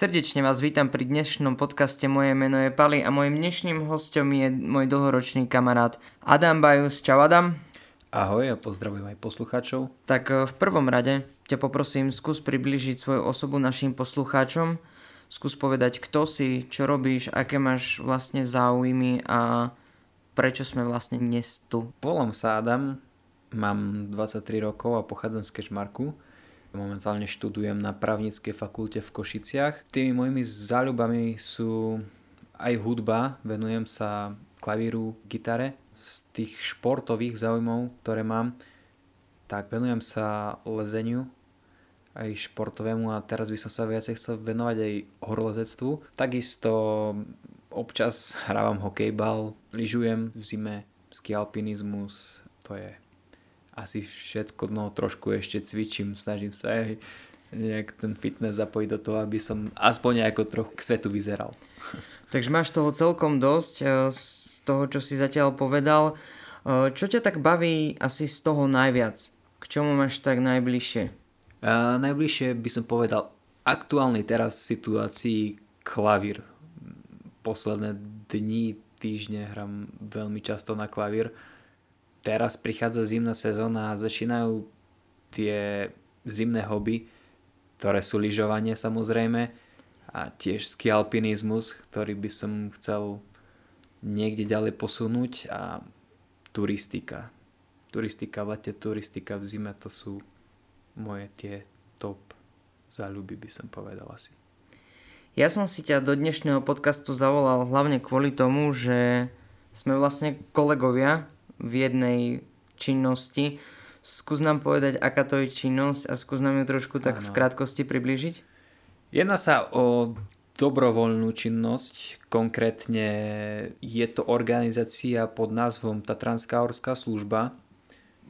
Srdečne vás vítam pri dnešnom podcaste. Moje meno je Pali a mojim dnešným hostom je môj dlhoročný kamarát Adam Bajus. Čau Adam. Ahoj a pozdravujem aj poslucháčov. Tak eh, v prvom rade ťa poprosím, skús približiť svoju osobu našim poslucháčom. Skús povedať, kto si, čo robíš, aké máš vlastne záujmy a prečo sme vlastne dnes tu. Volám sa Adam, mám 23 rokov a pochádzam z Kešmarku. Momentálne študujem na právnickej fakulte v Košiciach. Tými mojimi záľubami sú aj hudba, venujem sa klavíru, gitare. Z tých športových záujmov, ktoré mám, tak venujem sa lezeniu, aj športovému a teraz by som sa viacej chcel venovať aj horolezectvu. Takisto občas hrávam hokejbal, lyžujem v zime, skialpinizmus, to je asi všetko, no trošku ešte cvičím, snažím sa aj nejak ten fitness zapojiť do toho, aby som aspoň nejako trochu k svetu vyzeral. Takže máš toho celkom dosť e, z toho, čo si zatiaľ povedal. E, čo ťa tak baví asi z toho najviac? K čomu máš tak najbližšie? A najbližšie by som povedal aktuálnej teraz situácii klavír. Posledné dni, týždne hram veľmi často na klavír teraz prichádza zimná sezóna a začínajú tie zimné hobby, ktoré sú lyžovanie samozrejme a tiež ski alpinizmus, ktorý by som chcel niekde ďalej posunúť a turistika. Turistika v lete, turistika v zime, to sú moje tie top záľuby, by som povedal asi. Ja som si ťa do dnešného podcastu zavolal hlavne kvôli tomu, že sme vlastne kolegovia v jednej činnosti. Skús nám povedať, aká to je činnosť a skús nám ju trošku tak ano. v krátkosti približiť. Jedná sa o dobrovoľnú činnosť, konkrétne je to organizácia pod názvom Tatranská horská služba,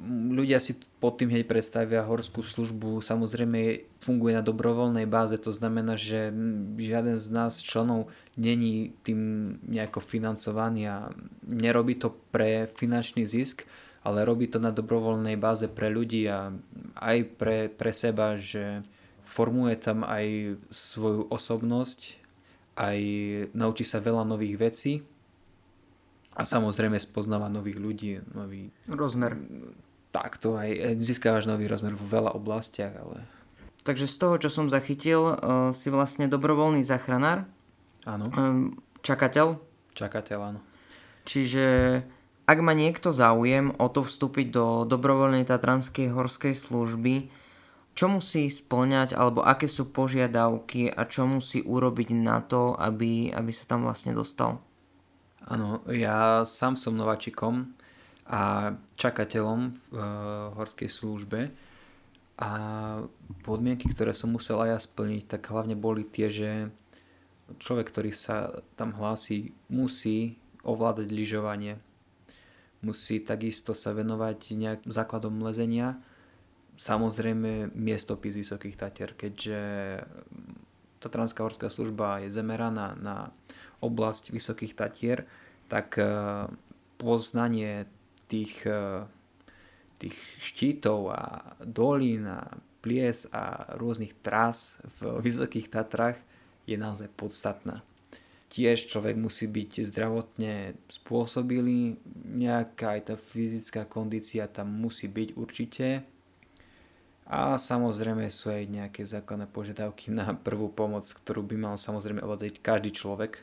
ľudia si pod tým hneď predstavia horskú službu. Samozrejme funguje na dobrovoľnej báze, to znamená, že žiaden z nás členov není tým nejako financovaný a nerobí to pre finančný zisk, ale robí to na dobrovoľnej báze pre ľudí a aj pre, pre seba, že formuje tam aj svoju osobnosť, aj naučí sa veľa nových vecí a samozrejme spoznáva nových ľudí, nový rozmer takto aj eh, získavaš nový rozmer vo veľa oblastiach, ale... Takže z toho, čo som zachytil, uh, si vlastne dobrovoľný záchranár. Áno. Um, čakateľ. Čakateľ, áno. Čiže ak má niekto záujem o to vstúpiť do dobrovoľnej tatranskej horskej služby, čo musí splňať, alebo aké sú požiadavky a čo musí urobiť na to, aby, aby sa tam vlastne dostal? Áno, ja sám som nováčikom a čakateľom v uh, horskej službe. A podmienky, ktoré som musel aj ja splniť, tak hlavne boli tie, že človek, ktorý sa tam hlási, musí ovládať lyžovanie, musí takisto sa venovať nejak základom lezenia, samozrejme miestopis Vysokých Tatier, keďže Tatranská horská služba je zameraná na oblasť Vysokých Tatier, tak uh, poznanie tých, e, tých štítov a dolín a plies a rôznych trás v Vysokých Tatrách je naozaj podstatná. Tiež človek musí byť zdravotne spôsobilý, nejaká aj tá fyzická kondícia tam musí byť určite. A samozrejme sú aj nejaké základné požiadavky na prvú pomoc, ktorú by mal samozrejme ovládať každý človek.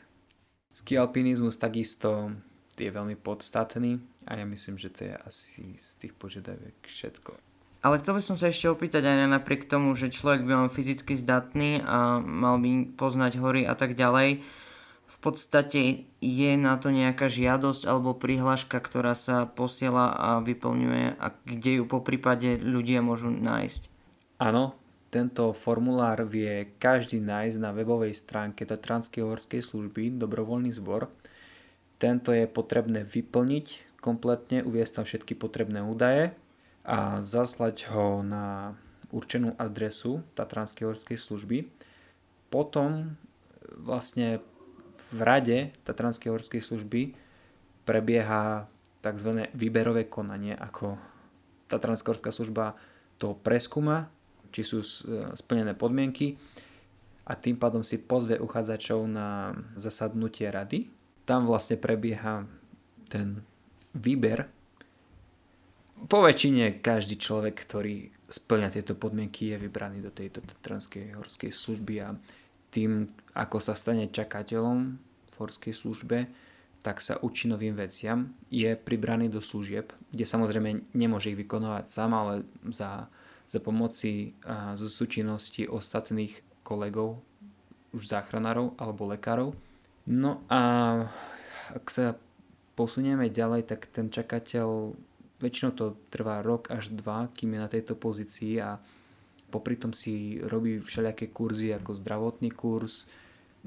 Ski alpinizmus takisto je veľmi podstatný a ja myslím, že to je asi z tých požiadaviek všetko. Ale chcel by som sa ešte opýtať aj napriek tomu, že človek by mal fyzicky zdatný a mal by poznať hory a tak ďalej. V podstate je na to nejaká žiadosť alebo prihláška, ktorá sa posiela a vyplňuje a kde ju po prípade ľudia môžu nájsť. Áno, tento formulár vie každý nájsť na webovej stránke Tatranskej horskej služby Dobrovoľný zbor. Tento je potrebné vyplniť kompletne, uviesť tam všetky potrebné údaje a zaslať ho na určenú adresu Tatranskej horskej služby. Potom e, vlastne v rade Tatranskej horskej služby prebieha tzv. výberové konanie, ako Tatranská horská služba to preskúma, či sú e, splnené podmienky a tým pádom si pozve uchádzačov na zasadnutie rady. Tam vlastne prebieha ten výber. Po väčšine každý človek, ktorý splňa tieto podmienky, je vybraný do tejto tatranskej horskej služby a tým, ako sa stane čakateľom v horskej službe, tak sa učí novým veciam, je pribraný do služieb, kde samozrejme nemôže ich vykonovať sám, ale za, za pomoci zo súčinnosti ostatných kolegov, už záchranárov alebo lekárov. No a ak sa posunieme ďalej, tak ten čakateľ, väčšinou to trvá rok až dva, kým je na tejto pozícii a popri tom si robí všelijaké kurzy ako zdravotný kurz,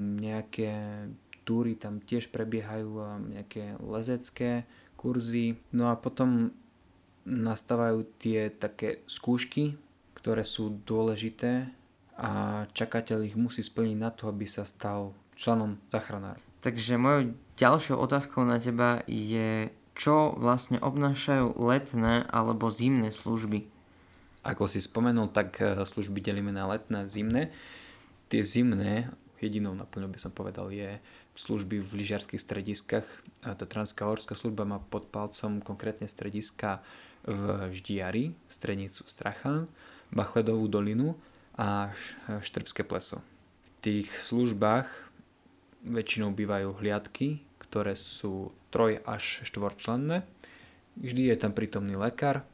nejaké túry tam tiež prebiehajú, nejaké lezecké kurzy. No a potom nastávajú tie také skúšky, ktoré sú dôležité a čakateľ ich musí splniť na to, aby sa stal členom záchranára. Takže mojou ďalšou otázkou na teba je, čo vlastne obnášajú letné alebo zimné služby? Ako si spomenul, tak eh, služby delíme na letné a zimné. Tie zimné, jedinou naplňou by som povedal, je služby v lyžiarských strediskách. Tatranská horská služba má pod palcom konkrétne strediska v Ždiari, strednicu Strachan, Bachledovú dolinu a Štrbské pleso. V tých službách väčšinou bývajú hliadky, ktoré sú troj až štvorčlenné. Vždy je tam prítomný lekár,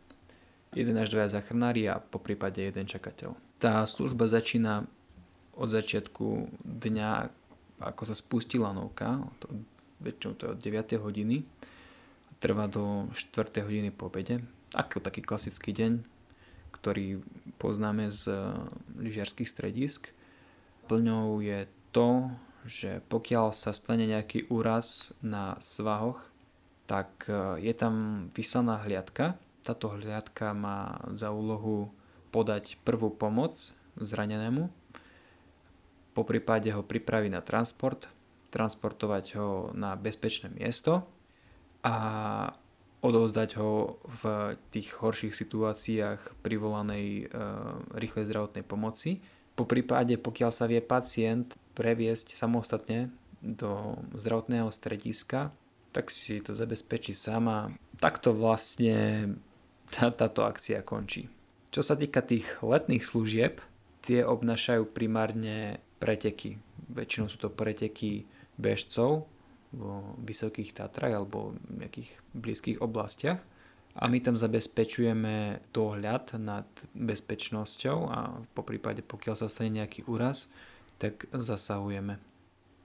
jeden až dvaja zachrnári a po prípade jeden čakateľ. Tá služba začína od začiatku dňa, ako sa spustí lanovka, to, väčšinou to je od 9. hodiny, trvá do 4. hodiny po obede, ako taký klasický deň, ktorý poznáme z lyžiarských stredisk. Plňou je to, že pokiaľ sa stane nejaký úraz na svahoch, tak eh, je tam vyslaná hliadka. Táto hliadka má za úlohu podať prvú pomoc zranenému, po prípade ho pripraviť na transport, transportovať ho na bezpečné miesto a odovzdať ho v tých horších situáciách privolanej e, rýchlej zdravotnej pomoci. Po prípade, pokiaľ sa vie pacient previesť samostatne do zdravotného strediska, tak si to zabezpečí sama. Takto vlastne tá, táto akcia končí. Čo sa týka tých letných služieb, tie obnašajú primárne preteky. Väčšinou sú to preteky bežcov, vo Vysokých Tatrach alebo v nejakých blízkych oblastiach a my tam zabezpečujeme dohľad nad bezpečnosťou a po prípade pokiaľ sa stane nejaký úraz, tak zasahujeme.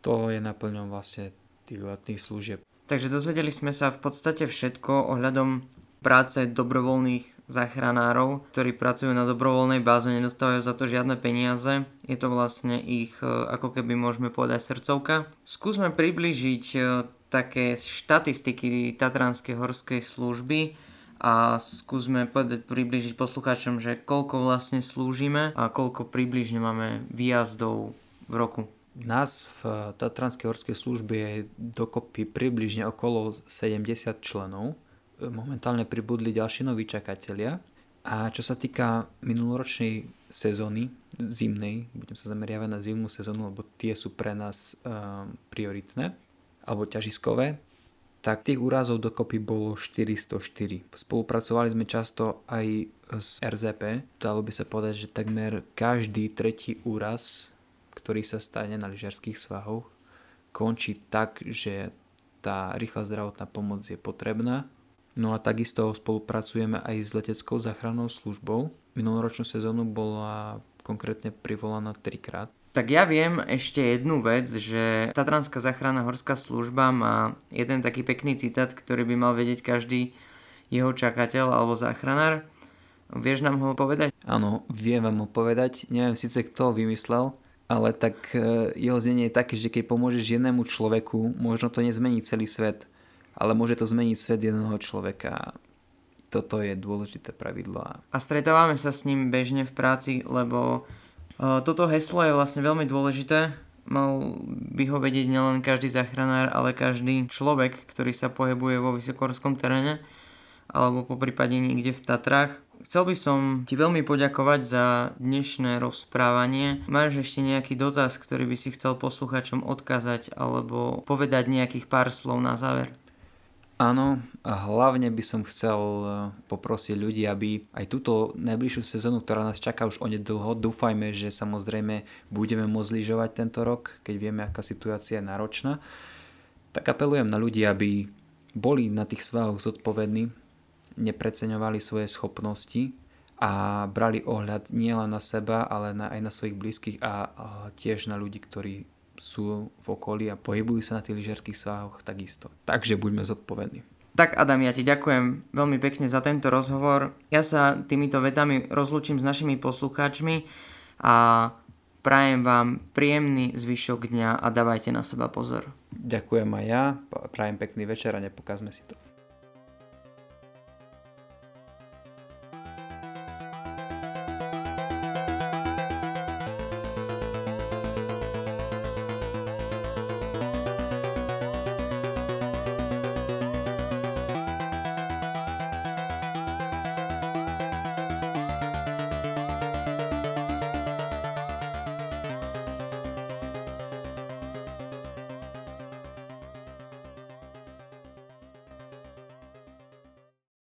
To je naplňom vlastne tých letných služieb. Takže dozvedeli sme sa v podstate všetko ohľadom práce dobrovoľných záchranárov, ktorí pracujú na dobrovoľnej báze, nedostávajú za to žiadne peniaze. Je to vlastne ich, e, ako keby môžeme povedať, srdcovka. Skúsme približiť e, také štatistiky Tatranskej horskej služby a skúsme povedať, približiť poslucháčom, že koľko vlastne slúžime a koľko približne máme výjazdov v roku. Nás v Tatranskej horskej službe je dokopy približne okolo 70 členov momentálne pribudli ďalší noví čakatelia. A čo sa týka minuloročnej sezóny, zimnej, budem sa zameriavať na zimnú sezónu, lebo tie sú pre nás uh, prioritné, alebo ťažiskové, tak tých úrazov dokopy bolo 404. Spolupracovali sme často aj s RZP, dalo by sa povedať, že takmer každý tretí úraz, ktorý sa stane na lyžiarských svahoch, končí tak, že tá rýchla zdravotná pomoc je potrebná No a takisto spolupracujeme aj s leteckou záchrannou službou. Minuloročnú sezónu bola konkrétne privolaná trikrát. Tak ja viem ešte jednu vec, že Tatranská záchranná horská služba má jeden taký pekný citát, ktorý by mal vedieť každý jeho čakateľ alebo záchranár. Vieš nám ho povedať? Áno, viem vám ho povedať. Neviem síce kto ho vymyslel, ale tak e, jeho znenie je také, že keď pomôžeš jednému človeku, možno to nezmení celý svet, ale môže to zmeniť svet jedného človeka. Toto je dôležité pravidlo. A stretávame sa s ním bežne v práci, lebo uh, toto heslo je vlastne veľmi dôležité. Mal by ho vedieť nielen každý záchranár, ale každý človek, ktorý sa pohybuje vo vysokohorskom teréne alebo po prípade niekde v Tatrách. Chcel by som ti veľmi poďakovať za dnešné rozprávanie. Máš ešte nejaký dotaz, ktorý by si chcel poslucháčom odkázať alebo povedať nejakých pár slov na záver? Áno, hlavne by som chcel e, poprosiť ľudí, aby aj túto najbližšiu sezónu, ktorá nás čaká už onedlho, dúfajme, že samozrejme budeme môcť lyžovať tento rok, keď vieme, aká situácia je náročná, tak apelujem na ľudí, aby boli na tých svahoch zodpovední, nepreceňovali svoje schopnosti a brali ohľad nielen na seba, ale aj na svojich blízkych a, a tiež na ľudí, ktorí sú v okolí a pohybujú sa na tých lyžerských svahoch takisto. Takže buďme zodpovední. Tak Adam, ja ti ďakujem veľmi pekne za tento rozhovor. Ja sa týmito vedami rozlúčim s našimi poslucháčmi a prajem vám príjemný zvyšok dňa a dávajte na seba pozor. Ďakujem aj ja, prajem pekný večer a nepokazme si to.